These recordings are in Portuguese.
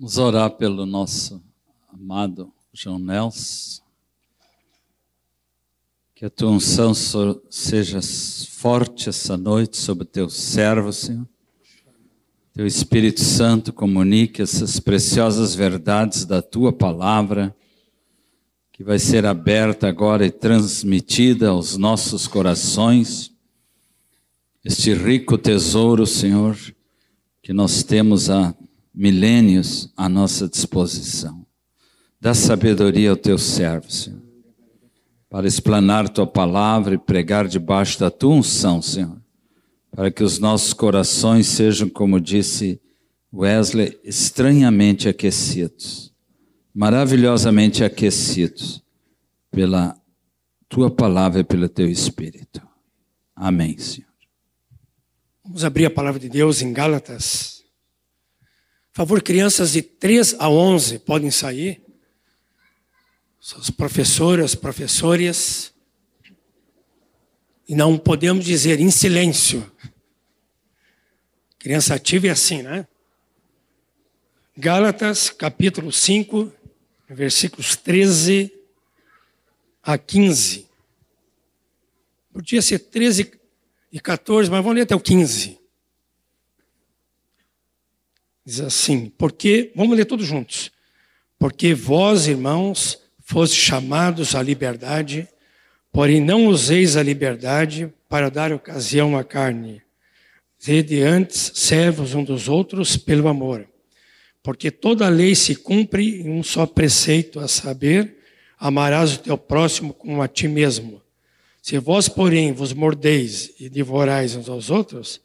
Vamos orar pelo nosso amado João Nelson. Que a tua unção seja forte essa noite sobre teu servo, Senhor. Teu Espírito Santo comunique essas preciosas verdades da tua palavra, que vai ser aberta agora e transmitida aos nossos corações. Este rico tesouro, Senhor, que nós temos há milênios à nossa disposição. Dá sabedoria ao teu servo, Senhor, para explanar tua palavra e pregar debaixo da tua unção, Senhor, para que os nossos corações sejam, como disse Wesley, estranhamente aquecidos, maravilhosamente aquecidos pela tua palavra e pelo teu espírito. Amém, Senhor. Vamos abrir a palavra de Deus em Gálatas favor, crianças de 3 a 11 podem sair. Suas professoras, professores. E não podemos dizer em silêncio. Criança ativa é assim, né? Gálatas, capítulo 5, versículos 13 a 15. Podia ser 13 e 14, mas vamos ler até o 15. Diz assim, porque, vamos ler todos juntos. Porque vós, irmãos, foste chamados à liberdade, porém não useis a liberdade para dar ocasião à carne. Sede antes servos um dos outros pelo amor. Porque toda lei se cumpre em um só preceito, a saber, amarás o teu próximo como a ti mesmo. Se vós, porém, vos mordeis e devorais uns aos outros,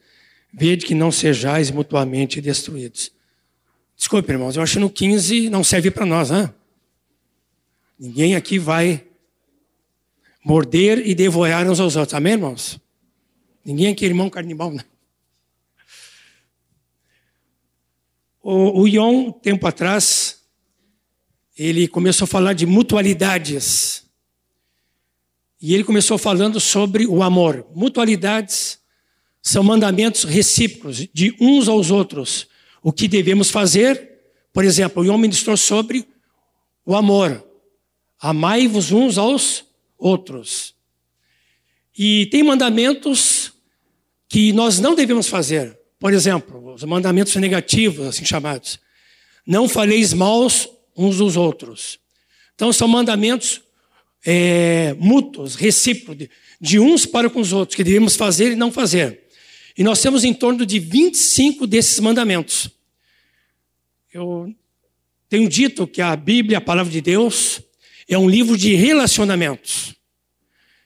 Vede que não sejais mutuamente destruídos. Desculpe, irmãos, eu acho que no 15 não serve para nós, né? Ninguém aqui vai morder e devorar uns aos outros. Amém, irmãos? Ninguém aqui é irmão carnibal, né? O, o Ion, tempo atrás, ele começou a falar de mutualidades. E ele começou falando sobre o amor. Mutualidades são mandamentos recíprocos de uns aos outros. O que devemos fazer, por exemplo, o homem ministrou sobre o amor. Amai-vos uns aos outros. E tem mandamentos que nós não devemos fazer. Por exemplo, os mandamentos negativos, assim chamados. Não faleis maus uns dos outros. Então, são mandamentos é, mútuos, recíprocos, de, de uns para com os outros, que devemos fazer e não fazer. E nós temos em torno de 25 desses mandamentos. Eu tenho dito que a Bíblia, a palavra de Deus, é um livro de relacionamentos.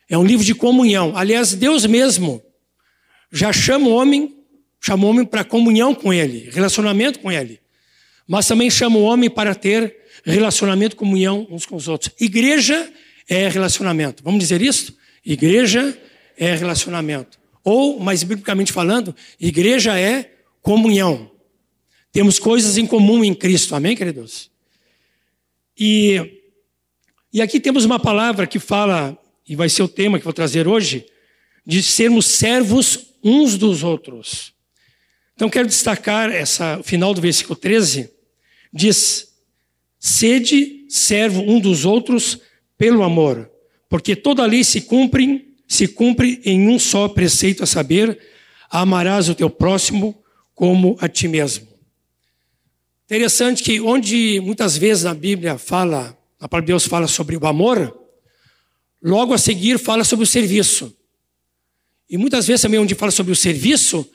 É um livro de comunhão. Aliás, Deus mesmo já chama o homem, chama o homem para comunhão com ele, relacionamento com ele. Mas também chama o homem para ter relacionamento, comunhão uns com os outros. Igreja é relacionamento. Vamos dizer isso? Igreja é relacionamento. Ou, mais biblicamente falando, igreja é comunhão. Temos coisas em comum em Cristo, amém, queridos? E, e aqui temos uma palavra que fala, e vai ser o tema que vou trazer hoje, de sermos servos uns dos outros. Então quero destacar essa final do versículo 13, diz: Sede servo um dos outros pelo amor, porque toda lei se cumpre se cumpre em um só preceito, a saber, amarás o teu próximo como a ti mesmo. Interessante que onde muitas vezes na Bíblia fala, a palavra de Deus fala sobre o amor, logo a seguir fala sobre o serviço. E muitas vezes também onde fala sobre o serviço,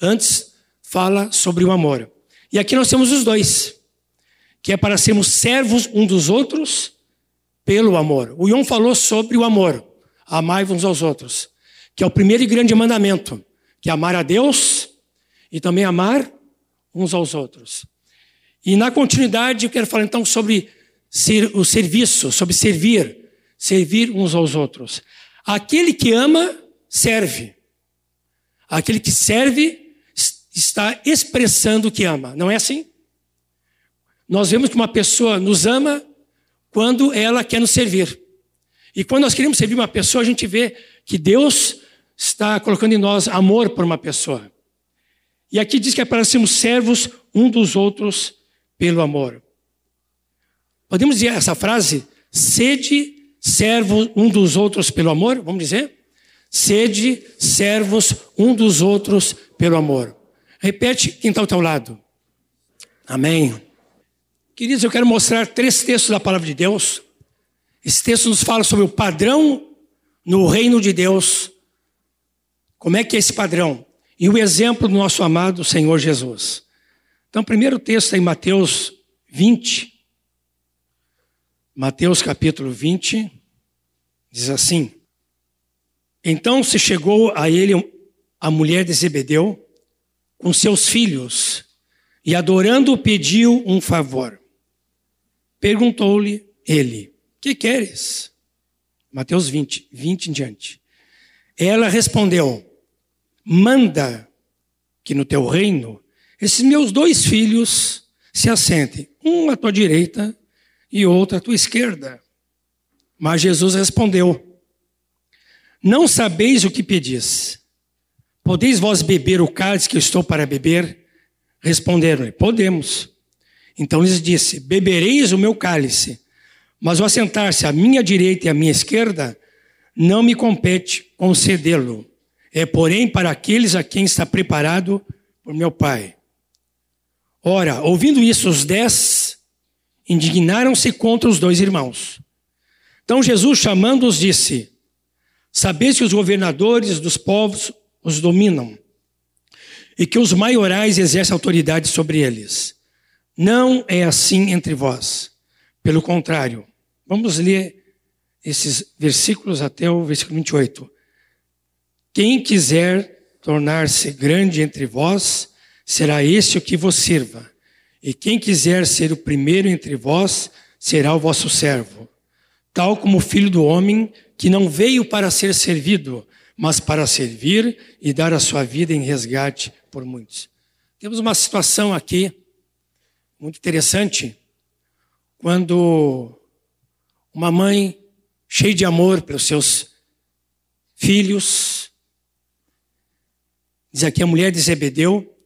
antes fala sobre o amor. E aqui nós temos os dois, que é para sermos servos um dos outros pelo amor. O Ion falou sobre o amor amai uns aos outros, que é o primeiro e grande mandamento, que é amar a Deus e também amar uns aos outros. E na continuidade eu quero falar então sobre ser, o serviço, sobre servir, servir uns aos outros. Aquele que ama, serve. Aquele que serve está expressando que ama. Não é assim? Nós vemos que uma pessoa nos ama quando ela quer nos servir. E quando nós queremos servir uma pessoa, a gente vê que Deus está colocando em nós amor por uma pessoa. E aqui diz que é para sermos servos um dos outros pelo amor. Podemos dizer essa frase? Sede servo um dos outros pelo amor? Vamos dizer? Sede servos um dos outros pelo amor. Repete quem está ao teu lado. Amém. Queridos, eu quero mostrar três textos da palavra de Deus. Esse texto nos fala sobre o padrão no reino de Deus. Como é que é esse padrão? E o exemplo do nosso amado Senhor Jesus. Então, primeiro texto é em Mateus 20. Mateus capítulo 20 diz assim: Então se chegou a ele a mulher de Zebedeu com seus filhos e adorando pediu um favor. Perguntou-lhe ele: Que queres? Mateus 20, 20 em diante. Ela respondeu: Manda que no teu reino esses meus dois filhos se assentem, um à tua direita e outro à tua esquerda. Mas Jesus respondeu: Não sabeis o que pedis. Podeis vós beber o cálice que eu estou para beber? Responderam-lhe: Podemos. Então lhes disse: Bebereis o meu cálice, mas o assentar-se à minha direita e à minha esquerda não me compete concedê-lo. É, porém, para aqueles a quem está preparado por meu Pai. Ora, ouvindo isso, os dez indignaram-se contra os dois irmãos. Então Jesus, chamando-os, disse: Sabeis que os governadores dos povos os dominam, e que os maiorais exercem autoridade sobre eles. Não é assim entre vós. Pelo contrário, vamos ler esses versículos até o versículo 28. Quem quiser tornar-se grande entre vós, será este o que vos sirva. E quem quiser ser o primeiro entre vós, será o vosso servo. Tal como o filho do homem, que não veio para ser servido, mas para servir e dar a sua vida em resgate por muitos. Temos uma situação aqui muito interessante, quando uma mãe cheia de amor pelos seus filhos, diz aqui a mulher de Zebedeu,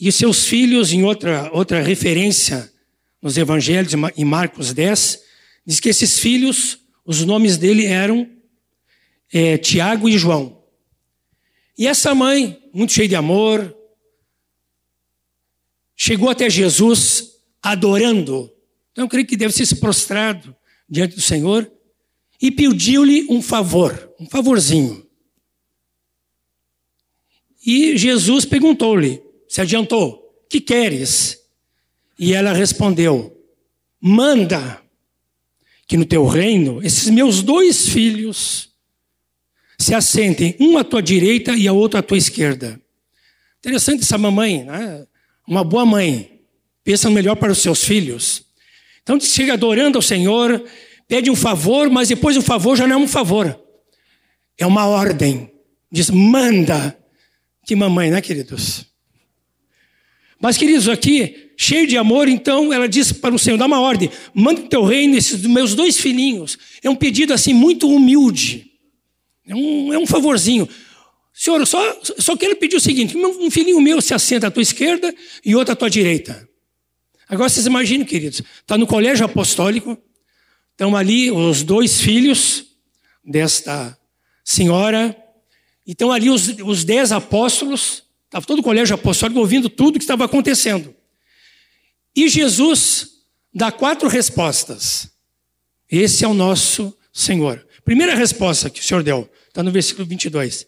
e seus filhos, em outra, outra referência nos evangelhos, em Marcos 10, diz que esses filhos, os nomes dele eram é, Tiago e João. E essa mãe, muito cheia de amor, chegou até Jesus adorando. Então eu creio que deve ser se prostrado diante do Senhor e pediu-lhe um favor, um favorzinho. E Jesus perguntou-lhe, se adiantou, que queres? E ela respondeu, manda que no teu reino esses meus dois filhos se assentem, um à tua direita e a outro à tua esquerda. Interessante essa mamãe, né? uma boa mãe, pensa melhor para os seus filhos. Então chega adorando ao Senhor, pede um favor, mas depois o favor já não é um favor, é uma ordem. Diz, manda. Que mamãe, né, queridos? Mas, queridos, aqui, cheio de amor, então ela diz para o Senhor: dá uma ordem, manda o teu reino esses meus dois filhinhos. É um pedido assim muito humilde, é um, é um favorzinho. Senhor, só, só quero pedir o seguinte: um filhinho meu se assenta à tua esquerda e outro à tua direita. Agora vocês imaginem, queridos, está no colégio apostólico, estão ali os dois filhos desta senhora, e estão ali os, os dez apóstolos, estava todo o colégio apostólico ouvindo tudo o que estava acontecendo. E Jesus dá quatro respostas. Esse é o nosso Senhor. Primeira resposta que o Senhor deu, está no versículo 22.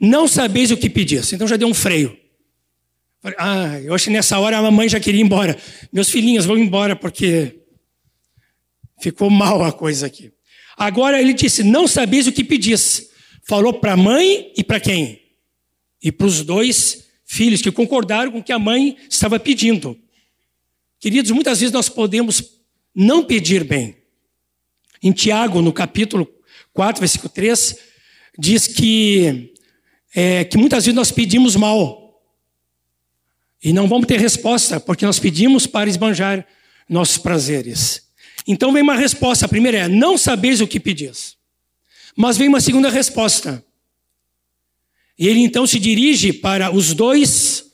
Não sabeis o que pedis. Então já deu um freio. Ah, eu acho que nessa hora a mamãe já queria ir embora. Meus filhinhos vão embora porque ficou mal a coisa aqui. Agora ele disse: Não sabeis o que pedis. Falou para a mãe e para quem? E para os dois filhos que concordaram com o que a mãe estava pedindo. Queridos, muitas vezes nós podemos não pedir bem. Em Tiago, no capítulo 4, versículo 3, diz que é, que muitas vezes nós pedimos mal e não vamos ter resposta, porque nós pedimos para esbanjar nossos prazeres. Então vem uma resposta. A primeira é: não sabeis o que pedis. Mas vem uma segunda resposta. E ele então se dirige para os dois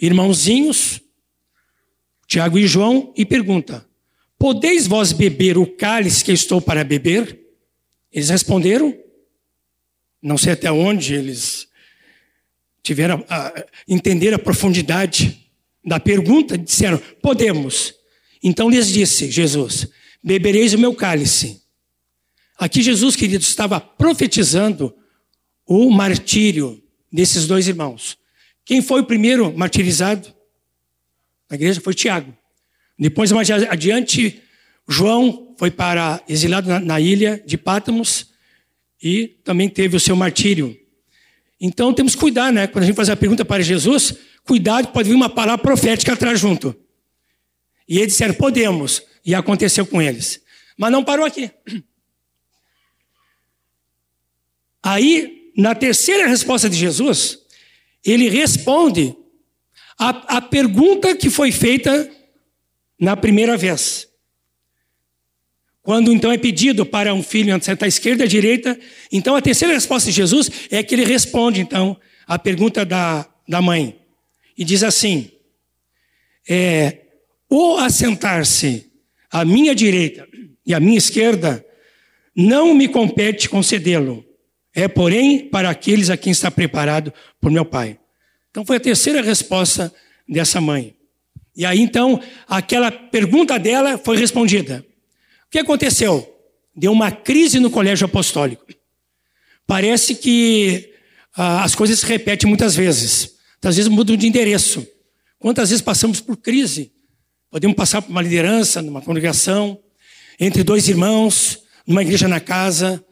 irmãozinhos, Tiago e João, e pergunta: Podeis vós beber o cálice que estou para beber? Eles responderam. Não sei até onde eles tiveram a, entender a profundidade da pergunta, disseram: Podemos. Então lhes disse Jesus: Bebereis o meu cálice. Aqui Jesus, queridos, estava profetizando o martírio desses dois irmãos. Quem foi o primeiro martirizado na igreja foi Tiago. Depois, mais adiante, João foi para exilado na, na ilha de Pátamos e também teve o seu martírio. Então temos que cuidar, né? Quando a gente faz a pergunta para Jesus, cuidado, pode vir uma palavra profética atrás junto. E eles disseram, podemos. E aconteceu com eles. Mas não parou aqui. Aí, na terceira resposta de Jesus, ele responde a, a pergunta que foi feita na primeira vez. Quando então é pedido para um filho sentar à esquerda à direita, então a terceira resposta de Jesus é que ele responde então a pergunta da, da mãe. E diz assim: é, ou assentar-se à minha direita e à minha esquerda, não me compete concedê-lo. É, porém, para aqueles a quem está preparado por meu Pai. Então foi a terceira resposta dessa mãe. E aí então, aquela pergunta dela foi respondida. Que aconteceu? Deu uma crise no colégio apostólico. Parece que ah, as coisas se repetem muitas vezes. Às vezes mudam de endereço. Quantas vezes passamos por crise? Podemos passar por uma liderança, numa congregação, entre dois irmãos, numa igreja na casa.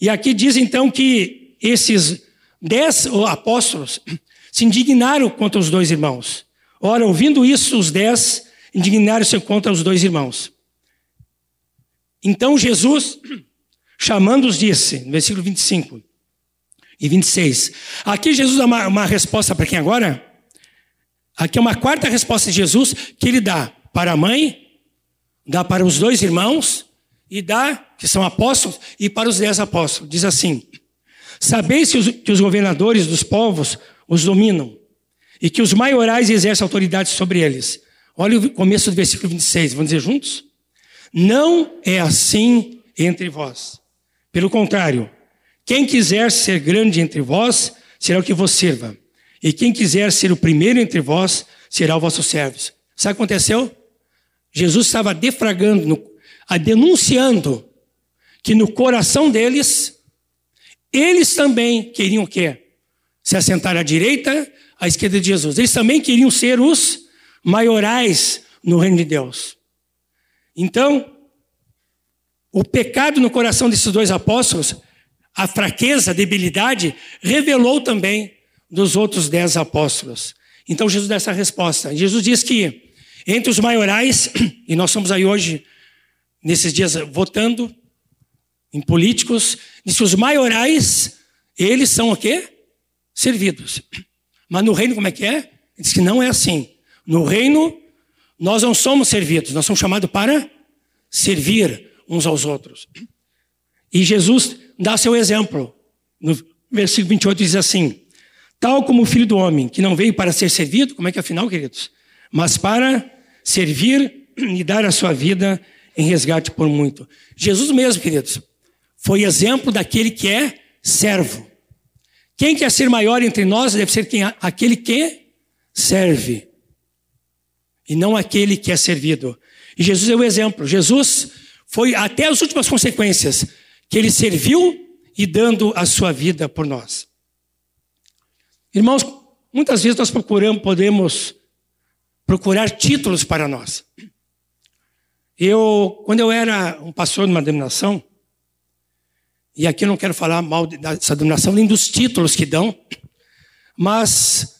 E aqui diz então que esses dez apóstolos se indignaram contra os dois irmãos. Ora, ouvindo isso, os dez indignaram-se contra os dois irmãos. Então Jesus, chamando-os, disse, no versículo 25 e 26. Aqui Jesus dá uma, uma resposta para quem agora? Aqui é uma quarta resposta de Jesus que ele dá para a mãe, dá para os dois irmãos e dá, que são apóstolos, e para os dez apóstolos. Diz assim: Sabeis que os, que os governadores dos povos os dominam e que os maiorais exercem autoridade sobre eles. Olha o começo do versículo 26, vamos dizer juntos? Não é assim entre vós. Pelo contrário, quem quiser ser grande entre vós, será o que vos sirva. E quem quiser ser o primeiro entre vós, será o vosso servo. Sabe o que aconteceu? Jesus estava defragando, denunciando que no coração deles, eles também queriam o quê? Se assentar à direita à esquerda de Jesus. Eles também queriam ser os maiorais no reino de Deus. Então, o pecado no coração desses dois apóstolos, a fraqueza, a debilidade, revelou também dos outros dez apóstolos. Então Jesus dá essa resposta. Jesus diz que entre os maiorais, e nós estamos aí hoje, nesses dias, votando em políticos, diz os maiorais, eles são o quê? Servidos. Mas no reino, como é que é? Diz que não é assim. No reino, nós não somos servidos, nós somos chamados para servir uns aos outros. E Jesus dá seu exemplo. No versículo 28 diz assim: Tal como o filho do homem, que não veio para ser servido, como é que é afinal, queridos? Mas para servir e dar a sua vida em resgate por muito. Jesus mesmo, queridos, foi exemplo daquele que é servo. Quem quer ser maior entre nós deve ser quem, aquele que serve. E não aquele que é servido. E Jesus é o exemplo. Jesus foi até as últimas consequências que ele serviu e dando a sua vida por nós. Irmãos, muitas vezes nós procuramos, podemos procurar títulos para nós. Eu, quando eu era um pastor de uma denominação, e aqui eu não quero falar mal dessa denominação, nem dos títulos que dão, mas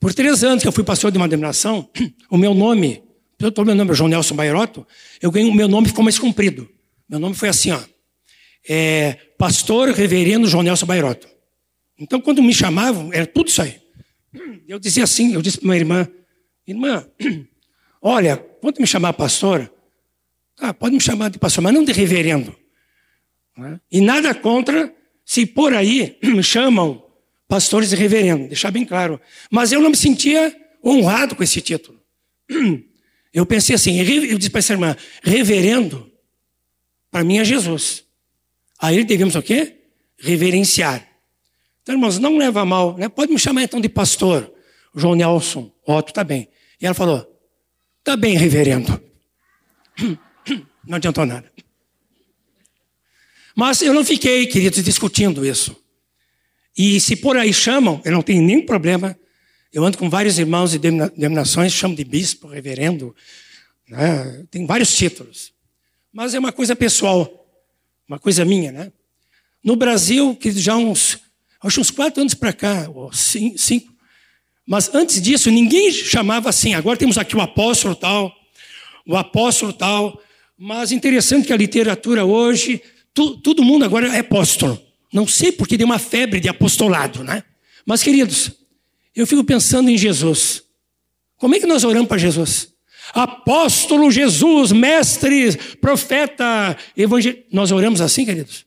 por três anos que eu fui pastor de uma denominação, o meu nome, o meu nome é João Nelson Bairoto, eu ganhei, o meu nome ficou mais comprido. Meu nome foi assim, ó, é, Pastor Reverendo João Nelson Bairoto. Então, quando me chamavam, era tudo isso aí. Eu dizia assim, eu disse para minha irmã, irmã, olha, quando me chamar pastor, ah, pode me chamar de pastor, mas não de reverendo. Né? E nada contra se por aí me chamam pastores e reverendo, deixar bem claro. Mas eu não me sentia honrado com esse título. Eu pensei assim, eu disse para essa irmã, reverendo, para mim é Jesus. Aí ele devemos o quê? Reverenciar. Então, irmãos, não leva mal, né? Pode me chamar então de pastor, João Nelson, Otto, tá bem. E ela falou, tá bem, reverendo. Não adiantou nada. Mas eu não fiquei, queridos, discutindo isso. E se por aí chamam, eu não tenho nenhum problema. Eu ando com vários irmãos de denominações, chamo de bispo, reverendo. Né? Tem vários títulos. Mas é uma coisa pessoal, uma coisa minha, né? No Brasil, que já uns, acho uns quatro anos para cá, ou cinco, mas antes disso, ninguém chamava assim. Agora temos aqui o apóstolo tal, o apóstolo tal. Mas interessante que a literatura hoje tu, todo mundo agora é apóstolo. Não sei porque deu uma febre de apostolado, né? Mas, queridos, eu fico pensando em Jesus. Como é que nós oramos para Jesus? Apóstolo Jesus, mestre, profeta, evangelista. Nós oramos assim, queridos?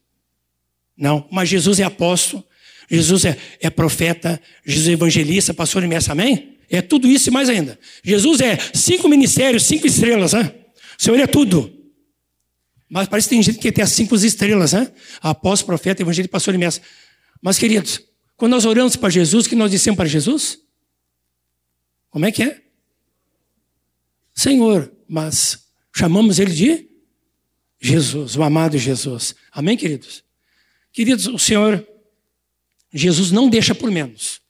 Não, mas Jesus é apóstolo, Jesus é, é profeta, Jesus é evangelista, pastor e mestre, amém? É tudo isso e mais ainda. Jesus é cinco ministérios, cinco estrelas, né? O Senhor é tudo. Mas parece que tem gente que tem as cinco estrelas, né? Apóstolo, profeta, evangelho, pastor e mestre. Mas, queridos, quando nós oramos para Jesus, o que nós dissemos para Jesus? Como é que é? Senhor, mas chamamos ele de Jesus, o amado Jesus. Amém, queridos? Queridos, o Senhor, Jesus não deixa por menos.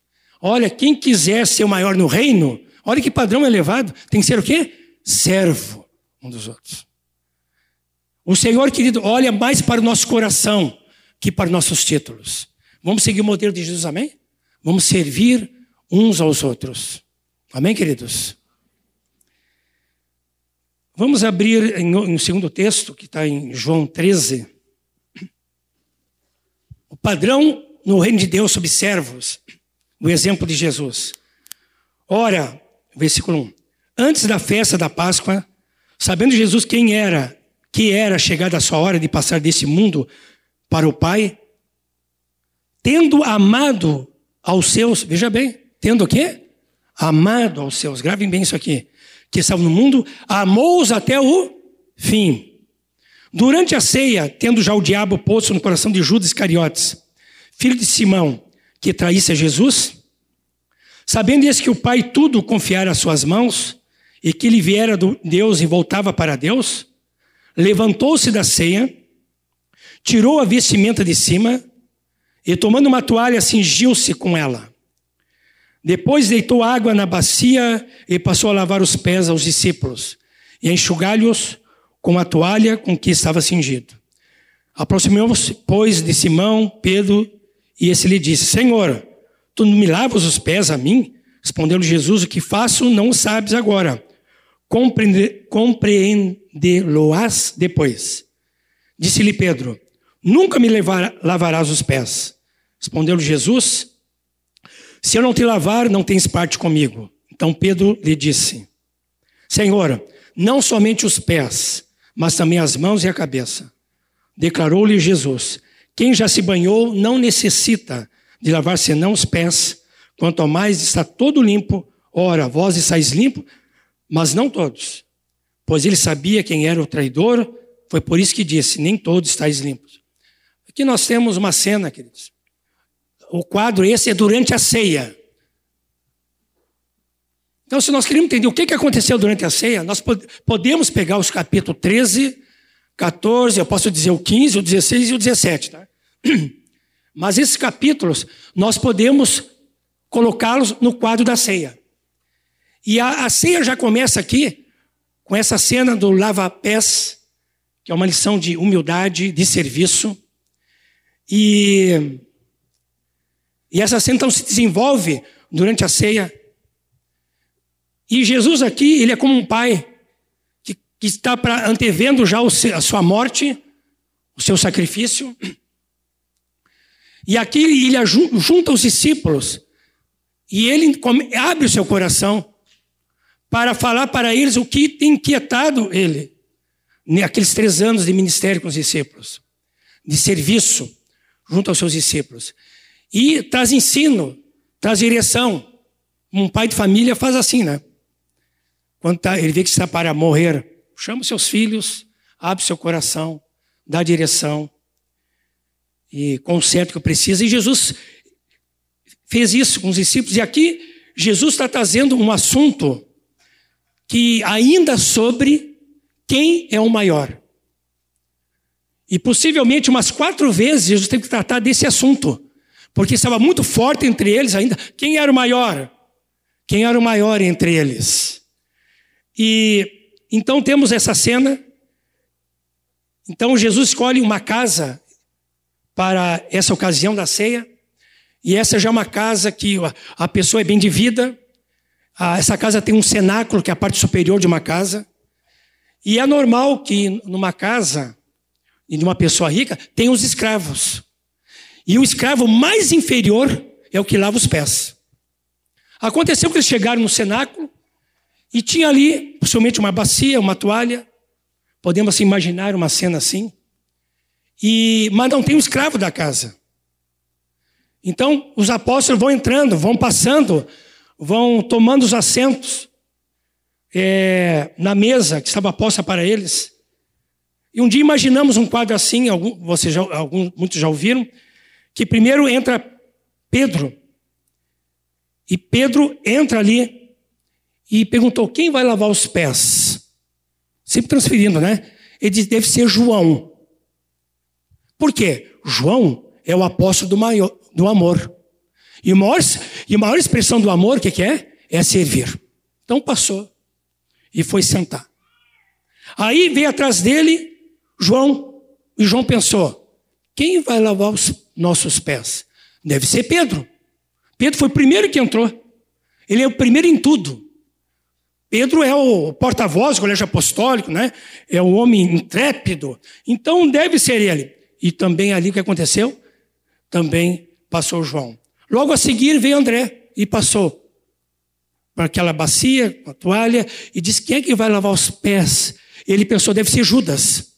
Olha, quem quiser ser o maior no reino, olha que padrão elevado, tem que ser o quê? Servo um dos outros. O Senhor, querido, olha mais para o nosso coração que para nossos títulos. Vamos seguir o modelo de Jesus, amém? Vamos servir uns aos outros. Amém, queridos? Vamos abrir em, um segundo texto, que está em João 13. O padrão no reino de Deus sob servos, o exemplo de Jesus. Ora, versículo 1. Antes da festa da Páscoa, sabendo Jesus quem era que era chegada a sua hora de passar desse mundo para o Pai, tendo amado aos seus, veja bem, tendo o quê? Amado aos seus, gravem bem isso aqui, que estavam no mundo, amou-os até o fim. Durante a ceia, tendo já o diabo posto no coração de Judas Iscariotes, filho de Simão, que traísse a Jesus, sabendo esse que o Pai tudo confiara às suas mãos, e que ele viera do Deus e voltava para Deus, levantou-se da ceia, tirou a vestimenta de cima e, tomando uma toalha, cingiu-se com ela. Depois deitou água na bacia e passou a lavar os pés aos discípulos e a enxugar-lhes com a toalha com que estava cingido. Aproximou-se, pois, de Simão, Pedro, e esse lhe disse: Senhor, tu não me lavas os pés a mim? Respondeu-lhe Jesus: O que faço não sabes agora, compreendê-lo-ás depois. Disse-lhe Pedro: Nunca me levar, lavarás os pés. Respondeu-lhe Jesus: Se eu não te lavar, não tens parte comigo. Então Pedro lhe disse: Senhor, não somente os pés, mas também as mãos e a cabeça. Declarou-lhe Jesus: Quem já se banhou não necessita de lavar senão os pés, quanto mais está todo limpo. Ora, vós estáis limpo, mas não todos. Pois ele sabia quem era o traidor, foi por isso que disse: Nem todos estáis limpos. Aqui nós temos uma cena, queridos. O quadro esse é durante a ceia. Então, se nós queremos entender o que aconteceu durante a ceia, nós podemos pegar os capítulos 13, 14, eu posso dizer o 15, o 16 e o 17. Tá? Mas esses capítulos, nós podemos colocá-los no quadro da ceia. E a, a ceia já começa aqui com essa cena do lava-pés, que é uma lição de humildade, de serviço. E, e essa cena então se desenvolve durante a ceia. E Jesus aqui, ele é como um pai que, que está pra, antevendo já o, a sua morte, o seu sacrifício. E aqui ele junta os discípulos e ele abre o seu coração para falar para eles o que tem inquietado ele naqueles três anos de ministério com os discípulos, de serviço junto aos seus discípulos. E traz ensino, traz direção. Um pai de família faz assim, né? quando tá, ele vê que está para morrer, chama seus filhos, abre seu coração, dá direção e conserta o que precisa. E Jesus fez isso com os discípulos. E aqui Jesus está trazendo um assunto que ainda sobre quem é o maior. E possivelmente umas quatro vezes Jesus teve que tratar desse assunto, porque estava muito forte entre eles ainda. Quem era o maior? Quem era o maior entre eles? E então temos essa cena. Então Jesus escolhe uma casa para essa ocasião da ceia. E essa já é uma casa que a pessoa é bem de vida. Essa casa tem um cenáculo, que é a parte superior de uma casa. E é normal que numa casa e de uma pessoa rica, tem os escravos. E o escravo mais inferior é o que lava os pés. Aconteceu que eles chegaram no cenáculo e tinha ali, possivelmente, uma bacia, uma toalha. Podemos assim, imaginar uma cena assim. E, mas não tem um escravo da casa. Então, os apóstolos vão entrando, vão passando, vão tomando os assentos é, na mesa que estava posta para eles. E um dia imaginamos um quadro assim, algum, vocês já, algum, muitos já ouviram, que primeiro entra Pedro. E Pedro entra ali e perguntou: quem vai lavar os pés? Sempre transferindo, né? Ele diz: deve ser João. Por quê? João é o apóstolo do, maior, do amor. E maior, e a maior expressão do amor, o que, que é? É servir. Então passou e foi sentar. Aí veio atrás dele João. E João pensou: quem vai lavar os nossos pés? Deve ser Pedro. Pedro foi o primeiro que entrou. Ele é o primeiro em tudo. Pedro é o porta-voz do colégio apostólico, né? É o homem intrépido. Então deve ser ele. E também ali o que aconteceu? Também passou João. Logo a seguir veio André e passou para aquela bacia, a toalha, e disse: Quem é que vai lavar os pés? Ele pensou: deve ser Judas.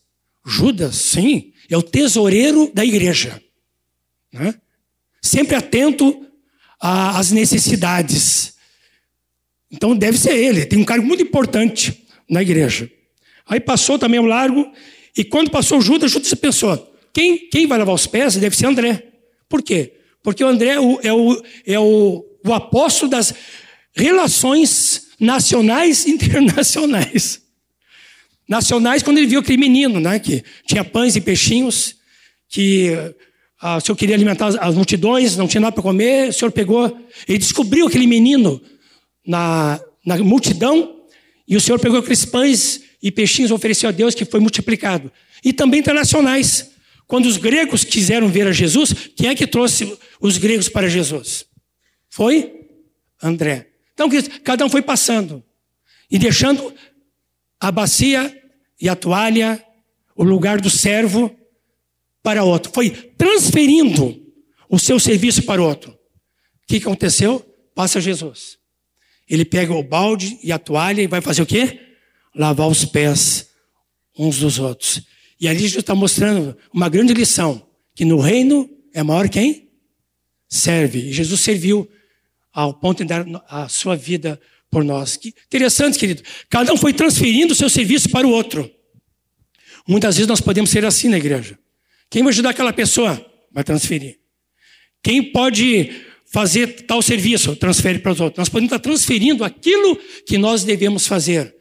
Judas, sim, é o tesoureiro da igreja. Né? Sempre atento às necessidades. Então deve ser ele, tem um cargo muito importante na igreja. Aí passou também o largo, e quando passou Judas, Judas pensou: quem, quem vai lavar os pés deve ser André. Por quê? Porque o André é o, é o, é o, o apóstolo das relações nacionais e internacionais nacionais quando ele viu aquele menino, né, que tinha pães e peixinhos, que ah, o senhor queria alimentar as multidões, não tinha nada para comer, o senhor pegou, ele descobriu aquele menino na, na multidão, e o senhor pegou aqueles pães e peixinhos ofereceu a Deus, que foi multiplicado. E também internacionais. Quando os gregos quiseram ver a Jesus, quem é que trouxe os gregos para Jesus? Foi André. Então, cada um foi passando e deixando a bacia e a toalha, o lugar do servo para outro. Foi transferindo o seu serviço para outro. O que aconteceu? Passa Jesus. Ele pega o balde e a toalha e vai fazer o quê? Lavar os pés uns dos outros. E ali Jesus está mostrando uma grande lição: que no reino é maior quem? Serve. E Jesus serviu ao ponto de dar a sua vida por nós. Que interessante, querido. Cada um foi transferindo o seu serviço para o outro. Muitas vezes nós podemos ser assim na igreja. Quem vai ajudar aquela pessoa? Vai transferir. Quem pode fazer tal serviço? Transfere para os outros. Nós podemos estar transferindo aquilo que nós devemos fazer.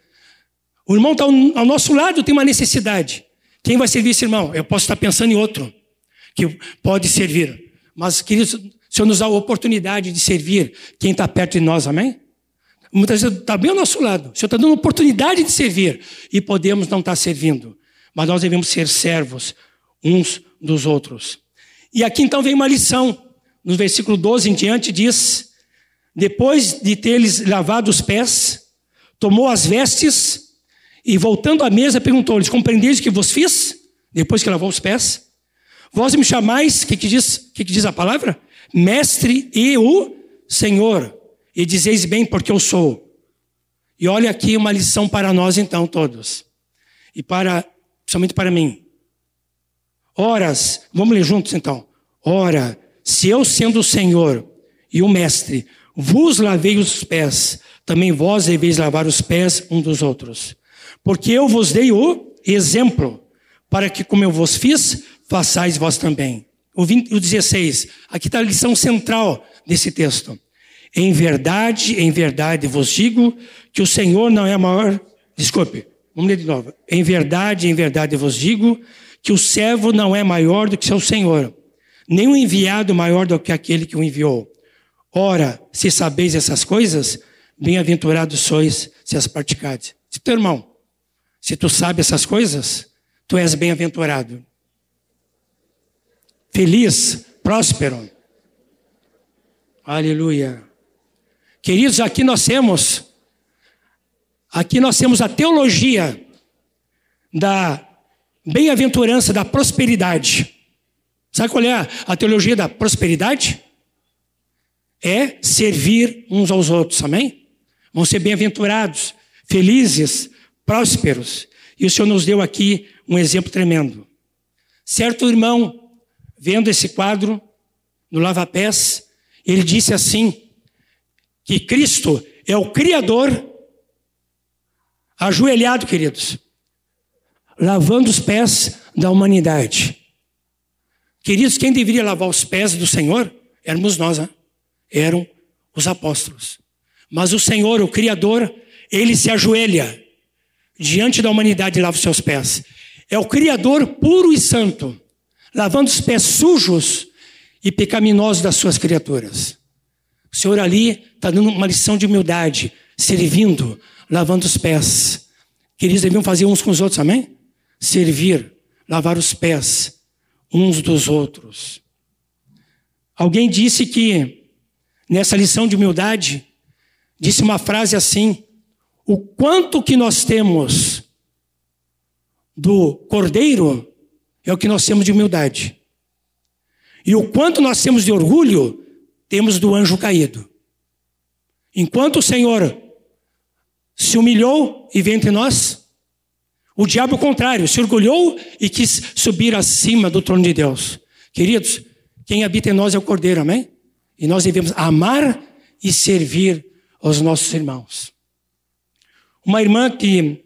O irmão está ao nosso lado, tem uma necessidade. Quem vai servir esse irmão? Eu posso estar pensando em outro que pode servir. Mas, queridos, o Senhor nos dá a oportunidade de servir quem está perto de nós, amém? Muitas vezes está bem ao nosso lado. O Senhor está dando oportunidade de servir. E podemos não estar servindo. Mas nós devemos ser servos uns dos outros. E aqui então vem uma lição. No versículo 12 em diante diz: Depois de ter-lhes lavado os pés, tomou as vestes e voltando à mesa perguntou-lhes: Compreendeis o que vos fiz? Depois que lavou os pés? Vós me chamais, o que, que, diz, que, que diz a palavra? Mestre e o Senhor e dizeis bem porque eu sou. E olha aqui uma lição para nós então todos. E para, somente para mim. Horas, vamos ler juntos então. Ora, se eu sendo o Senhor e o mestre vos lavei os pés, também vós deveis lavar os pés um dos outros. Porque eu vos dei o exemplo, para que, como eu vos fiz, façais vós também. O, 20, o 16, aqui está a lição central desse texto. Em verdade, em verdade vos digo que o Senhor não é maior. Desculpe, vamos ler de novo. Em verdade, em verdade vos digo que o servo não é maior do que seu Senhor, nem o enviado maior do que aquele que o enviou. Ora, se sabeis essas coisas, bem-aventurados sois se as praticardes. Se teu irmão, se tu sabe essas coisas, tu és bem-aventurado. Feliz, próspero. Aleluia. Queridos, aqui nós temos aqui nós temos a teologia da bem-aventurança, da prosperidade. Sabe qual é a teologia da prosperidade? é servir uns aos outros, amém? Vão ser bem-aventurados, felizes, prósperos. E o Senhor nos deu aqui um exemplo tremendo. Certo irmão, vendo esse quadro no lava-pés, ele disse assim: que Cristo é o Criador, ajoelhado, queridos, lavando os pés da humanidade. Queridos, quem deveria lavar os pés do Senhor? Éramos nós, né? eram os apóstolos. Mas o Senhor, o Criador, ele se ajoelha diante da humanidade lava os seus pés. É o Criador puro e santo, lavando os pés sujos e pecaminosos das suas criaturas. O Senhor ali está dando uma lição de humildade, servindo, lavando os pés. Queridos, deviam fazer uns com os outros, amém? Servir, lavar os pés uns dos outros. Alguém disse que nessa lição de humildade, disse uma frase assim: o quanto que nós temos do cordeiro é o que nós temos de humildade. E o quanto nós temos de orgulho, temos do anjo caído. Enquanto o Senhor se humilhou e veio entre nós, o diabo, ao contrário, se orgulhou e quis subir acima do trono de Deus. Queridos, quem habita em nós é o cordeiro, amém? E nós devemos amar e servir aos nossos irmãos. Uma irmã que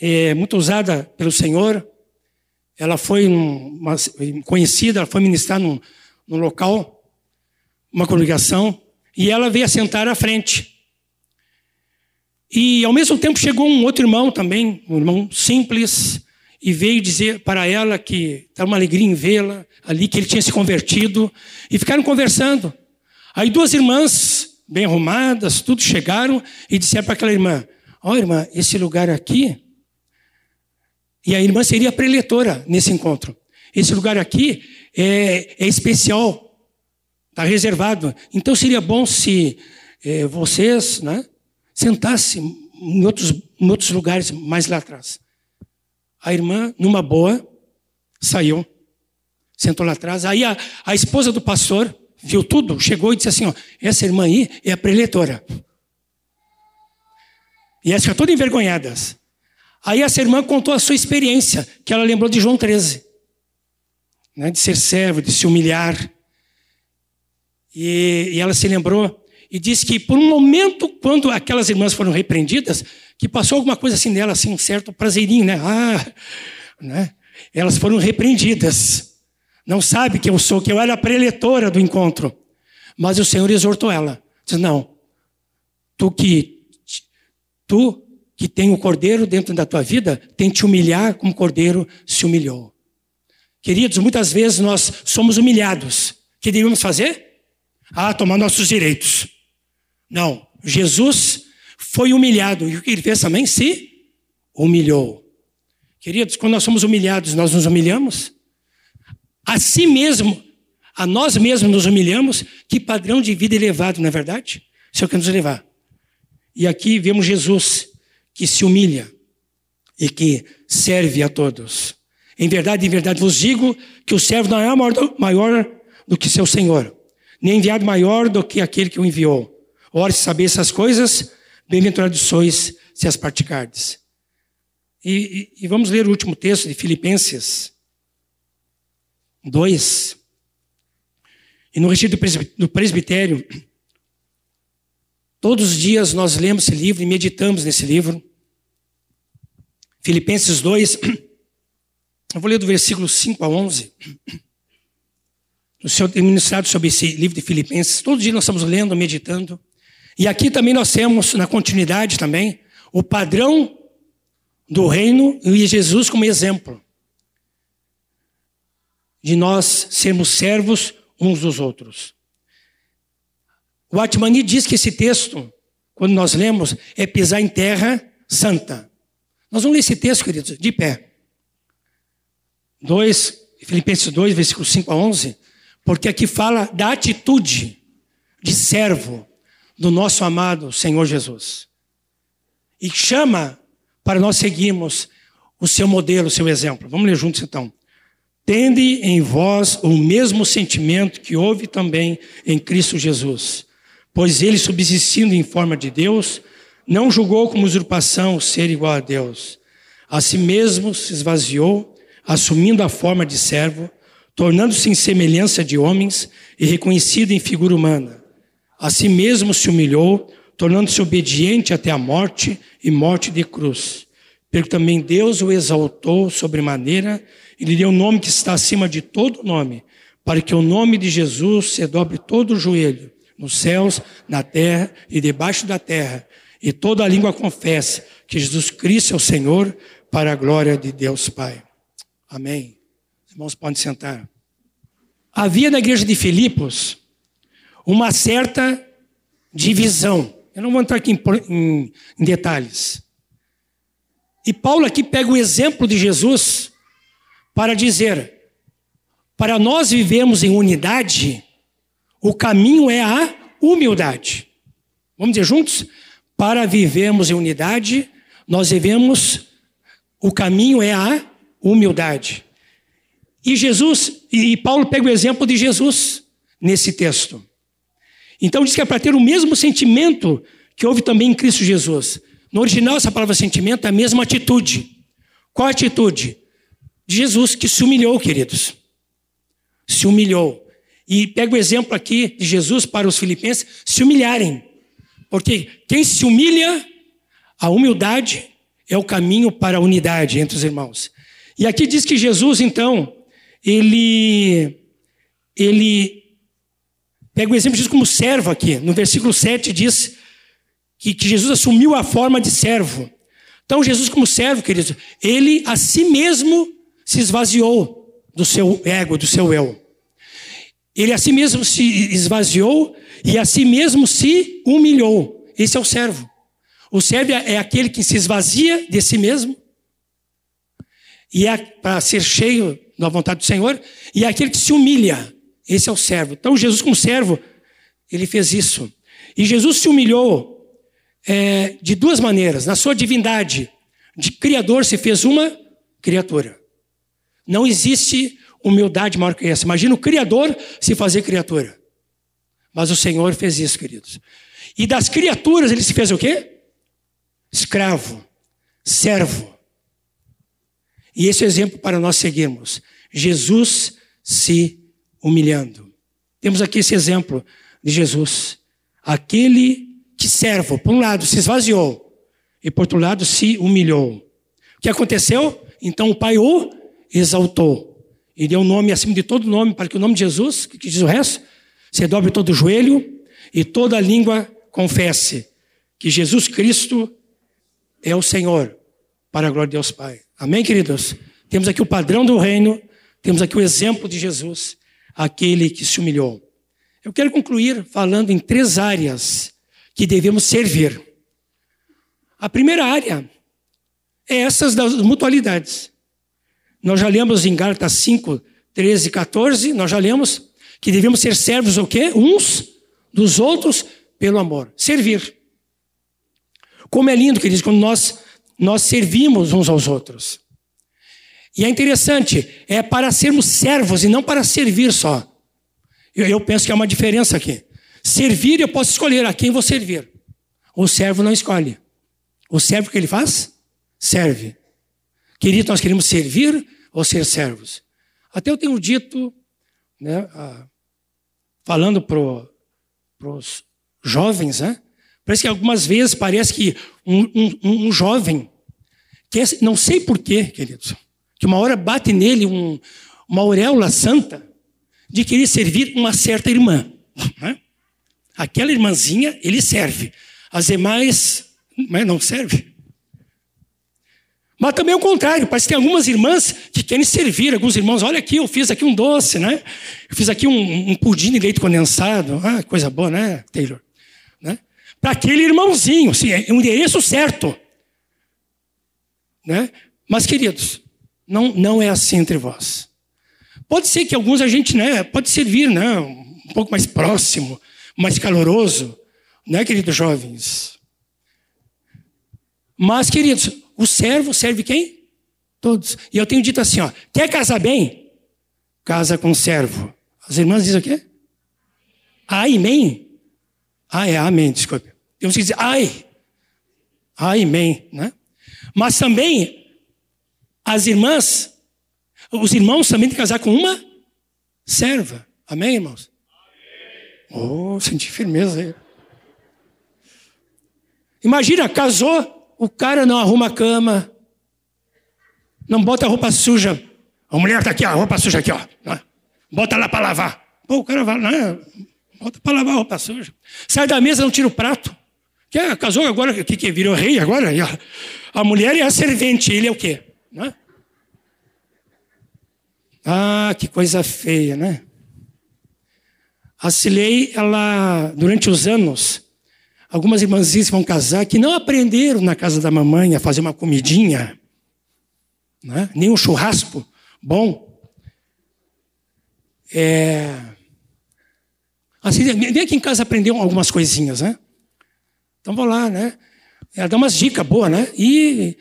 é muito usada pelo Senhor, ela foi uma, conhecida, ela foi ministrar num, num local, uma congregação, e ela veio assentar à frente. E ao mesmo tempo chegou um outro irmão também, um irmão simples, e veio dizer para ela que estava uma alegria em vê-la ali, que ele tinha se convertido, e ficaram conversando. Aí duas irmãs, bem arrumadas, tudo chegaram e disseram para aquela irmã: Ó, oh, irmã, esse lugar aqui. E a irmã seria preletora nesse encontro. Esse lugar aqui é, é especial, está reservado. Então seria bom se é, vocês né, sentassem em outros, em outros lugares mais lá atrás. A irmã, numa boa, saiu, sentou lá atrás. Aí a, a esposa do pastor viu tudo, chegou e disse assim: ó, essa irmã aí é a preletora. E elas ficaram todas envergonhadas. Aí essa irmã contou a sua experiência, que ela lembrou de João 13, né, de ser servo, de se humilhar. E, e ela se lembrou e disse que por um momento, quando aquelas irmãs foram repreendidas, que passou alguma coisa assim nela, assim, um certo prazerinho, né? Ah, né? Elas foram repreendidas. Não sabe que eu sou, que eu era a preletora do encontro. Mas o Senhor exortou ela. Diz: Não, tu que, tu que tem o cordeiro dentro da tua vida, tem te humilhar como o cordeiro se humilhou. Queridos, muitas vezes nós somos humilhados. O que devemos fazer? Ah, tomar nossos direitos. Não, Jesus foi humilhado. E o que ele fez também? Se humilhou. Queridos, quando nós somos humilhados, nós nos humilhamos? A si mesmo, a nós mesmos nos humilhamos, que padrão de vida elevado, não é verdade? Isso é o que nos levar. E aqui vemos Jesus que se humilha e que serve a todos. Em verdade, em verdade vos digo que o servo não é maior do que seu senhor, nem enviado maior do que aquele que o enviou. Ora, se saber essas coisas, bem-aventurados sois se as praticardes. E, e, e vamos ler o último texto de Filipenses 2. E no registro do presbitério, Todos os dias nós lemos esse livro e meditamos nesse livro. Filipenses 2, eu vou ler do versículo 5 a 11. O Senhor tem ministrado sobre esse livro de Filipenses. Todo dia nós estamos lendo, meditando. E aqui também nós temos, na continuidade também, o padrão do reino e Jesus como exemplo. De nós sermos servos uns dos outros. O Atmani diz que esse texto, quando nós lemos, é pisar em terra santa. Nós vamos ler esse texto, queridos, de pé. 2, Filipenses 2, versículos 5 a 11, porque aqui fala da atitude de servo do nosso amado Senhor Jesus. E chama para nós seguirmos o seu modelo, o seu exemplo. Vamos ler juntos então. Tende em vós o mesmo sentimento que houve também em Cristo Jesus Pois ele, subsistindo em forma de Deus, não julgou como usurpação ser igual a Deus. A si mesmo se esvaziou, assumindo a forma de servo, tornando-se em semelhança de homens e reconhecido em figura humana. A si mesmo se humilhou, tornando-se obediente até a morte e morte de cruz. Porque também Deus o exaltou sobremaneira e lhe deu o um nome que está acima de todo nome, para que o nome de Jesus se dobre todo o joelho nos céus, na terra e debaixo da terra, e toda a língua confesse que Jesus Cristo é o Senhor, para a glória de Deus Pai. Amém. Os irmãos podem sentar. Havia na igreja de Filipos uma certa divisão. Eu não vou entrar aqui em detalhes. E Paulo aqui pega o exemplo de Jesus para dizer: para nós vivemos em unidade, o caminho é a humildade. Vamos dizer juntos? Para vivermos em unidade, nós devemos, o caminho é a humildade. E Jesus, e Paulo pega o exemplo de Jesus nesse texto. Então diz que é para ter o mesmo sentimento que houve também em Cristo Jesus. No original, essa palavra sentimento é a mesma atitude. Qual a atitude? De Jesus que se humilhou, queridos. Se humilhou. E pega o exemplo aqui de Jesus para os filipenses se humilharem. Porque quem se humilha, a humildade é o caminho para a unidade entre os irmãos. E aqui diz que Jesus, então, ele, ele pega o exemplo de Jesus como servo aqui. No versículo 7 diz que, que Jesus assumiu a forma de servo. Então, Jesus, como servo, queridos, ele a si mesmo se esvaziou do seu ego, do seu eu. Ele a si mesmo se esvaziou e a si mesmo se humilhou. Esse é o servo. O servo é aquele que se esvazia de si mesmo e é para ser cheio da vontade do Senhor e é aquele que se humilha. Esse é o servo. Então Jesus como servo ele fez isso. E Jesus se humilhou é, de duas maneiras. Na sua divindade de criador se fez uma criatura. Não existe humildade maior que essa. Imagina o Criador se fazer criatura. Mas o Senhor fez isso, queridos. E das criaturas ele se fez o quê? Escravo, servo. E esse é exemplo para nós seguirmos. Jesus se humilhando. Temos aqui esse exemplo de Jesus. Aquele que servo, por um lado, se esvaziou e por outro lado se humilhou. O que aconteceu? Então o Pai o exaltou e deu um nome acima de todo nome, para que o nome de Jesus, que diz o resto, se dobre todo o joelho e toda língua confesse que Jesus Cristo é o Senhor, para a glória de Deus Pai. Amém, queridos? Temos aqui o padrão do reino, temos aqui o exemplo de Jesus, aquele que se humilhou. Eu quero concluir falando em três áreas que devemos servir. A primeira área é essas das mutualidades. Nós já lemos em Gálatas 5, 13 e 14, nós já lemos que devemos ser servos o quê? Uns dos outros pelo amor. Servir. Como é lindo, queridos, quando nós, nós servimos uns aos outros. E é interessante, é para sermos servos e não para servir só. Eu, eu penso que há uma diferença aqui. Servir, eu posso escolher a quem vou servir. O servo não escolhe. O servo que ele faz? Serve. Querido, nós queremos servir ou ser servos? Até eu tenho dito, né, falando para os jovens, né, Parece que algumas vezes parece que um, um, um jovem, quer, não sei porquê, queridos, que uma hora bate nele um, uma auréola santa de querer servir uma certa irmã. Né? Aquela irmãzinha, ele serve. As demais, mas não serve. Mas também é o contrário, parece que tem algumas irmãs que querem servir, alguns irmãos, olha aqui, eu fiz aqui um doce, né? Eu fiz aqui um, um pudim de leite condensado. Ah, coisa boa, né, Taylor? Né? Para aquele irmãozinho, sim, é um endereço certo. Né? Mas, queridos, não, não é assim entre vós. Pode ser que alguns a gente, né, pode servir, né, um pouco mais próximo, mais caloroso, né, queridos jovens? Mas, queridos, o servo serve quem? Todos. E eu tenho dito assim, ó, quer casar bem? Casa com servo. As irmãs dizem o quê? Amém. Ah, é amém, desculpe. Temos que dizer ai. Amém, né? Mas também as irmãs, os irmãos também têm que casar com uma serva. Amém, irmãos? Amém. Oh, senti firmeza aí. Imagina, casou, o cara não arruma a cama, não bota a roupa suja. A mulher está aqui, a roupa suja aqui, ó. Né? Bota lá para lavar. Pô, o cara vai né? bota para lavar a roupa suja. Sai da mesa, não tira o prato. Que é, casou agora, que, que virou rei agora? A, a mulher é a servente, ele é o quê? Né? Ah, que coisa feia, né? A Cilei, ela, durante os anos, Algumas irmãzinhas vão casar que não aprenderam na casa da mamãe a fazer uma comidinha, né? nem um churrasco bom. É... Assim, vem aqui em casa aprender algumas coisinhas, né? Então vou lá, né? Ela dá umas dicas boas, né? E,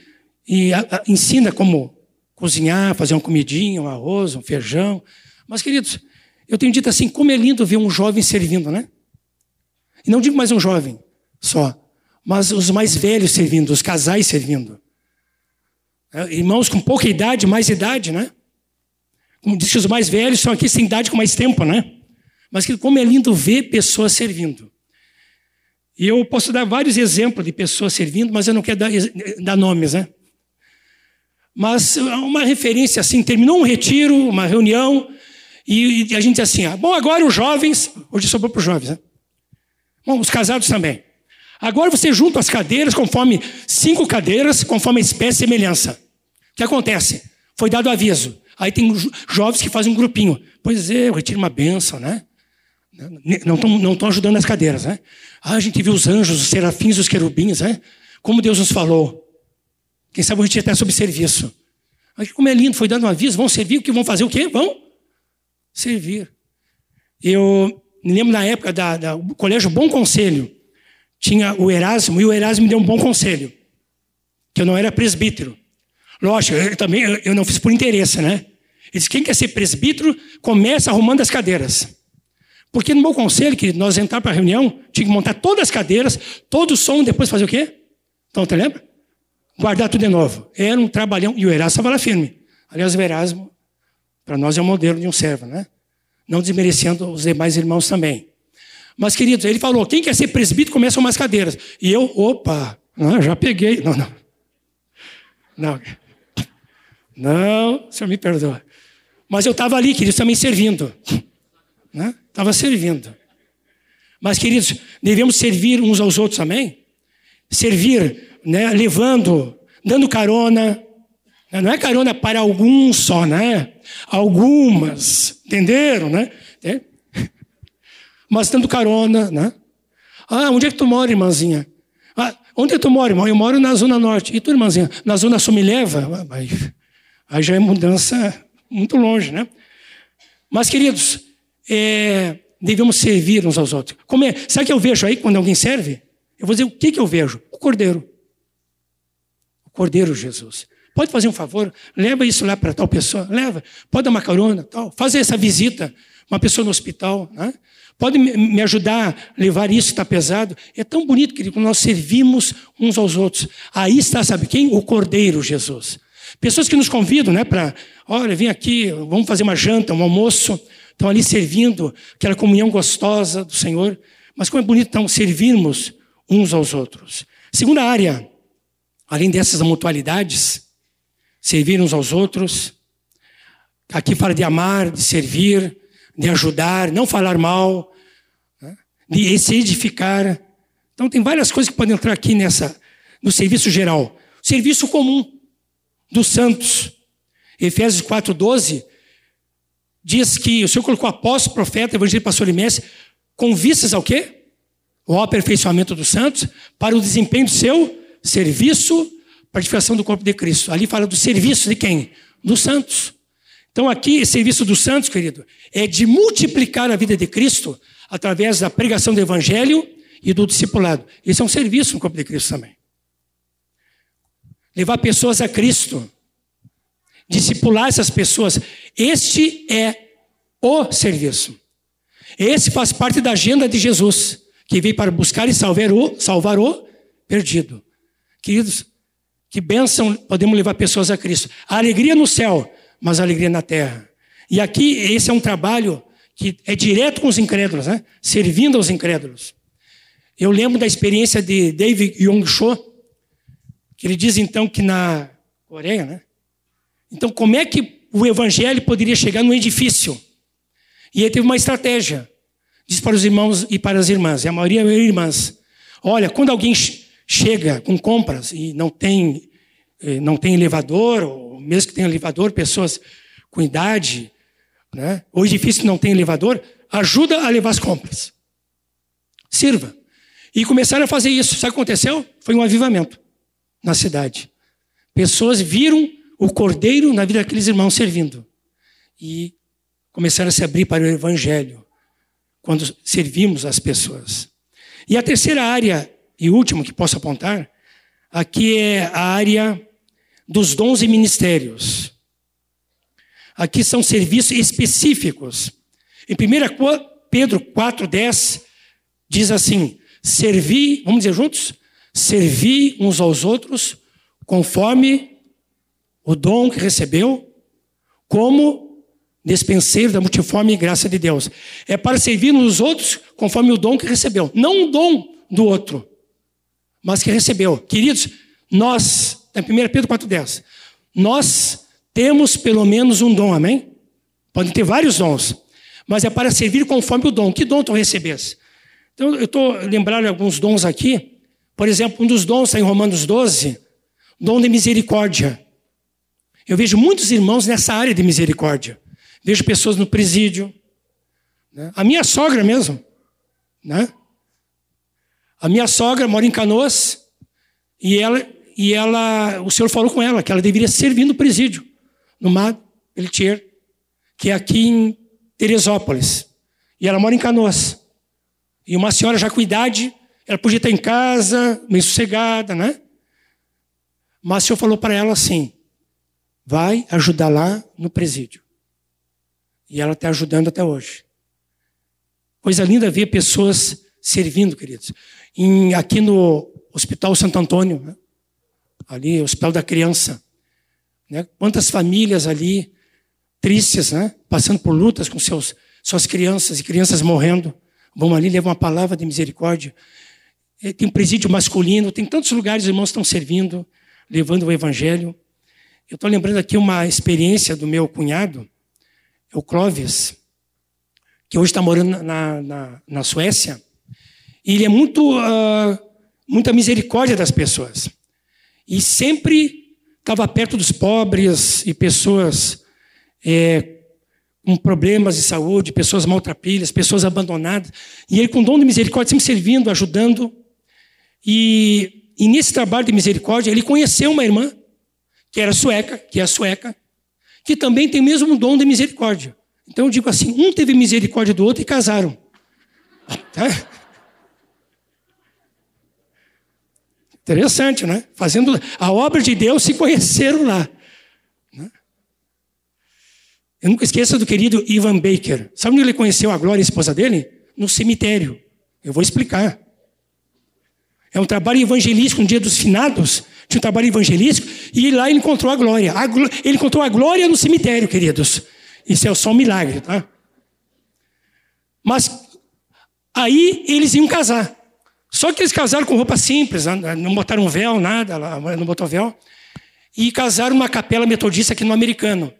e a, a, ensina como cozinhar, fazer uma comidinha, um arroz, um feijão. Mas, queridos, eu tenho dito assim, como é lindo ver um jovem servindo, né? E não digo mais um jovem, só, mas os mais velhos servindo, os casais servindo. É, irmãos com pouca idade, mais idade, né? Como disse, os mais velhos são aqui sem idade com mais tempo, né? Mas como é lindo ver pessoas servindo. E eu posso dar vários exemplos de pessoas servindo, mas eu não quero dar, dar nomes, né? Mas uma referência assim, terminou um retiro, uma reunião, e, e a gente diz assim, ah, bom, agora os jovens, hoje sobrou para os jovens, né? Bom, os casados também. Agora você junta as cadeiras conforme cinco cadeiras, conforme a espécie e semelhança. O que acontece? Foi dado aviso. Aí tem jovens que fazem um grupinho. Pois é, eu retiro uma benção, né? Não estão ajudando as cadeiras, né? Ah, a gente viu os anjos, os serafins, os querubins, né? Como Deus nos falou. Quem sabe a gente até sob serviço. Aí como é lindo, foi dado um aviso, vão servir, o que vão fazer o quê? Vão servir. Eu me lembro na época da, da Colégio Bom Conselho, tinha o Erasmo, e o Erasmo me deu um bom conselho, que eu não era presbítero. Lógico, eu também eu não fiz por interesse, né? Ele disse, quem quer ser presbítero, começa arrumando as cadeiras. Porque no meu conselho, que nós entrar para a reunião, tinha que montar todas as cadeiras, todo o som, depois fazer o quê? Então, te lembra? Guardar tudo de novo. Era um trabalhão, e o Erasmo estava lá firme. Aliás, o Erasmo, para nós, é o modelo de um servo, né? Não desmerecendo os demais irmãos também. Mas, queridos, ele falou: quem quer ser presbítero começa com umas cadeiras. E eu, opa, não, já peguei. Não, não. Não. Não, o senhor me perdoa. Mas eu estava ali, queridos, também servindo. Estava né? servindo. Mas, queridos, devemos servir uns aos outros também. Servir, né? levando, dando carona. Né? Não é carona para alguns só, né? Algumas, entenderam, né? É? Mas dando carona, né? Ah, onde é que tu mora, irmãzinha? Ah, onde é que tu mora, irmão? Eu moro na Zona Norte. E tu, irmãzinha? Na Zona Sul me leva? Ah, aí, aí já é mudança muito longe, né? Mas, queridos, é, devemos servir uns aos outros. Como é? Sabe o que eu vejo aí quando alguém serve? Eu vou dizer o que, que eu vejo? O Cordeiro. O Cordeiro Jesus. Pode fazer um favor? Leva isso lá para tal pessoa. Leva. Pode dar uma carona, tal. Fazer essa visita. Uma pessoa no hospital. Né? Pode me ajudar a levar isso que está pesado? É tão bonito, querido, nós servimos uns aos outros. Aí está, sabe quem? O Cordeiro Jesus. Pessoas que nos convidam, né, para, olha, vem aqui, vamos fazer uma janta, um almoço. Estão ali servindo aquela comunhão gostosa do Senhor. Mas como é bonito então servirmos uns aos outros. Segunda área, além dessas mutualidades, servir uns aos outros. Aqui fala de amar, de servir, de ajudar, não falar mal, né? de se edificar. Então tem várias coisas que podem entrar aqui nessa no serviço geral. Serviço comum dos santos. Efésios 4:12 diz que o Senhor colocou apóstolo, profeta, evangelista, pastor e mestre com vistas ao quê? O aperfeiçoamento dos santos para o desempenho do seu serviço para a edificação do corpo de Cristo. Ali fala do serviço de quem? Dos santos. Então aqui, serviço dos santos, querido, é de multiplicar a vida de Cristo através da pregação do evangelho e do discipulado. Esse é um serviço no corpo de Cristo também. Levar pessoas a Cristo. Discipular essas pessoas. Este é o serviço. Esse faz parte da agenda de Jesus, que veio para buscar e salvar o, salvar o perdido. Queridos, que bênção podemos levar pessoas a Cristo. A alegria no céu, mas alegria na terra. E aqui, esse é um trabalho que é direto com os incrédulos, né? servindo aos incrédulos. Eu lembro da experiência de David Yong Cho, que ele diz então que na Coreia, né? Então, como é que o evangelho poderia chegar no edifício? E ele teve uma estratégia. Diz para os irmãos e para as irmãs, e a maioria é irmãs. Olha, quando alguém chega com compras e não tem, não tem elevador, ou mesmo que tenha elevador, pessoas com idade, né? ou edifício não tem elevador, ajuda a levar as compras. Sirva. E começaram a fazer isso. Sabe o que aconteceu? Foi um avivamento na cidade. Pessoas viram o cordeiro na vida daqueles irmãos servindo. E começaram a se abrir para o evangelho quando servimos as pessoas. E a terceira área e último que posso apontar, aqui é a área dos dons e ministérios. Aqui são serviços específicos. Em 1 Pedro 4,10 diz assim: servi, vamos dizer juntos? Servi uns aos outros conforme o dom que recebeu, como despenseiro da multiforme graça de Deus. É para servir uns aos outros conforme o dom que recebeu, não o dom do outro mas que recebeu. Queridos, nós, em 1 Pedro 4,10, nós temos pelo menos um dom, amém? Podem ter vários dons, mas é para servir conforme o dom. Que dom tu recebesse? Então, eu estou lembrando alguns dons aqui. Por exemplo, um dos dons está em Romanos 12, dom de misericórdia. Eu vejo muitos irmãos nessa área de misericórdia. Vejo pessoas no presídio. Né? A minha sogra mesmo. Né? A minha sogra mora em Canoas e ela, e ela, o senhor falou com ela que ela deveria servir no presídio, no Mar Peltier, que é aqui em Teresópolis. E ela mora em Canoas. E uma senhora já com idade, ela podia estar em casa, bem sossegada, né? Mas o senhor falou para ela assim: vai ajudar lá no presídio. E ela está ajudando até hoje. Coisa linda ver pessoas servindo, queridos em, aqui no Hospital Santo Antônio, né? Ali, Hospital da Criança. Né? Quantas famílias ali, tristes, né? passando por lutas com seus, suas crianças e crianças morrendo, vão ali levar uma palavra de misericórdia. Tem um presídio masculino, tem tantos lugares, os irmãos estão servindo, levando o evangelho. Eu estou lembrando aqui uma experiência do meu cunhado, o Clóvis, que hoje está morando na, na, na Suécia. E ele é muito, uh, muita misericórdia das pessoas. E sempre estava perto dos pobres e pessoas é, com problemas de saúde, pessoas maltrapilhas, pessoas abandonadas. E ele, com dom de misericórdia, sempre servindo, ajudando. E, e nesse trabalho de misericórdia, ele conheceu uma irmã, que era sueca, que é sueca, que também tem o mesmo dom de misericórdia. Então eu digo assim: um teve misericórdia do outro e casaram. Tá? Interessante, né? Fazendo a obra de Deus se conheceram lá. Né? Eu nunca esqueço do querido Ivan Baker. Sabe onde ele conheceu a Glória, a esposa dele? No cemitério. Eu vou explicar. É um trabalho evangelístico no dia dos finados. Tinha um trabalho evangelístico e lá ele encontrou a glória. A. Ele encontrou a glória no cemitério, queridos. Isso é só um milagre, tá? Mas aí eles iam casar. Só que eles casaram com roupa simples, não botaram véu, nada, não botou véu. E casaram numa capela metodista aqui no americano.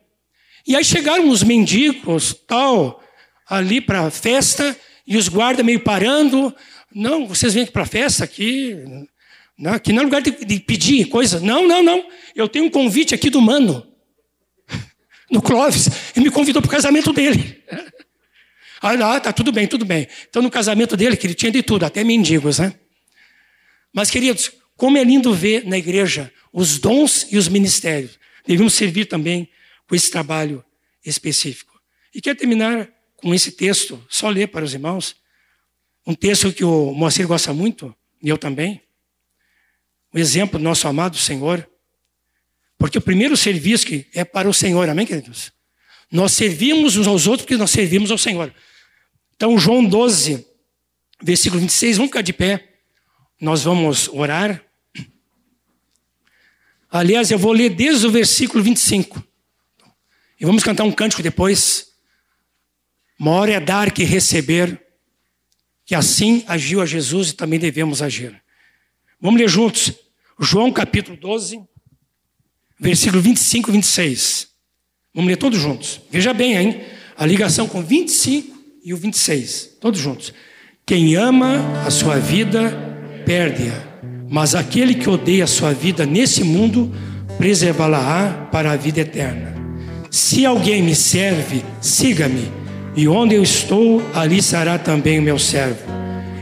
E aí chegaram os mendigos, tal, ali para a festa, e os guardas meio parando. Não, vocês vêm aqui para a festa aqui. Não, aqui não é lugar de, de pedir coisa. Não, não, não. Eu tenho um convite aqui do mano. No Clóvis. Ele me convidou para o casamento dele. Ah, tá tudo bem, tudo bem. Então, no casamento dele, que ele tinha de tudo, até mendigos, né? Mas, queridos, como é lindo ver na igreja os dons e os ministérios. Devemos servir também com esse trabalho específico. E quero terminar com esse texto, só ler para os irmãos, um texto que o Moacir gosta muito, e eu também. O um exemplo do nosso amado Senhor. Porque o primeiro serviço que é para o Senhor, amém, queridos? Nós servimos uns aos outros porque nós servimos ao Senhor. Então, João 12, versículo 26, vamos ficar de pé. Nós vamos orar. Aliás, eu vou ler desde o versículo 25. E vamos cantar um cântico depois. Maior é dar que receber, que assim agiu a Jesus e também devemos agir. Vamos ler juntos. João capítulo 12, versículo 25 e 26. Vamos ler todos juntos. Veja bem, hein? A ligação com 25 e o 26, todos juntos. Quem ama a sua vida, perde-a. Mas aquele que odeia a sua vida nesse mundo, preservá-la-á para a vida eterna. Se alguém me serve, siga-me, e onde eu estou, ali estará também o meu servo.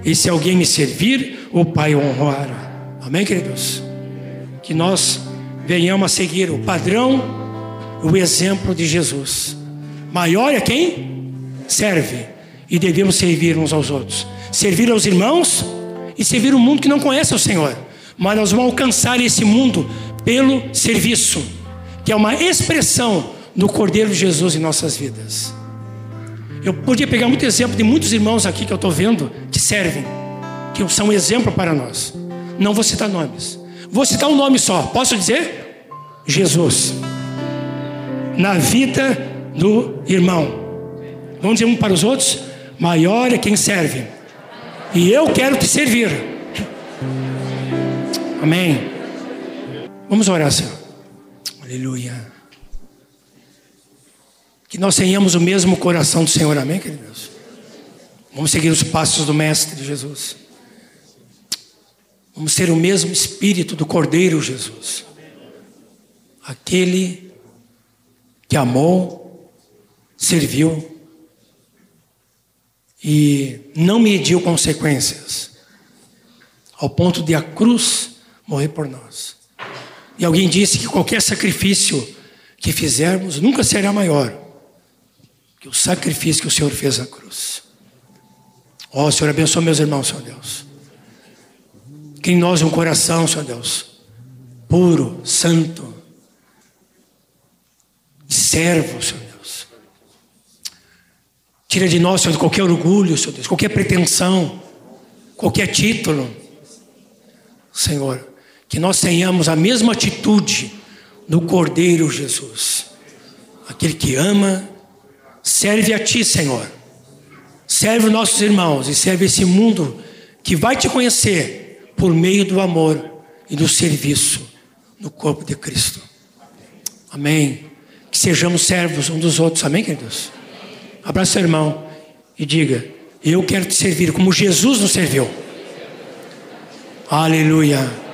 E se alguém me servir, o Pai honrará. Amém, queridos? Que nós venhamos a seguir o padrão, o exemplo de Jesus. Maior é quem? Serve e devemos servir uns aos outros. Servir aos irmãos e servir o mundo que não conhece o Senhor. Mas nós vamos alcançar esse mundo pelo serviço, que é uma expressão do Cordeiro de Jesus em nossas vidas. Eu podia pegar muito exemplo de muitos irmãos aqui que eu estou vendo que servem, que são exemplo para nós. Não vou citar nomes. Vou citar um nome só. Posso dizer? Jesus. Na vida do irmão. Vamos dizer um para os outros? Maior é quem serve. E eu quero te servir. Amém. Vamos orar, Senhor. Aleluia. Que nós tenhamos o mesmo coração do Senhor, amém, queridos? Vamos seguir os passos do Mestre Jesus. Vamos ter o mesmo espírito do Cordeiro Jesus. Aquele que amou, serviu e não mediu consequências, ao ponto de a cruz morrer por nós. E alguém disse que qualquer sacrifício que fizermos nunca será maior que o sacrifício que o Senhor fez na cruz. Ó oh, Senhor, abençoe meus irmãos, Senhor Deus. Que em nós um coração, Senhor Deus, puro, santo, servo, Senhor Tira de nós, Senhor, qualquer orgulho, Senhor Deus, qualquer pretensão, qualquer título. Senhor, que nós tenhamos a mesma atitude do Cordeiro Jesus. Aquele que ama, serve a Ti, Senhor. Serve os nossos irmãos e serve esse mundo que vai te conhecer por meio do amor e do serviço no corpo de Cristo. Amém. Que sejamos servos um dos outros. Amém, queridos? Abraça seu irmão e diga: Eu quero te servir como Jesus nos serviu. Aleluia.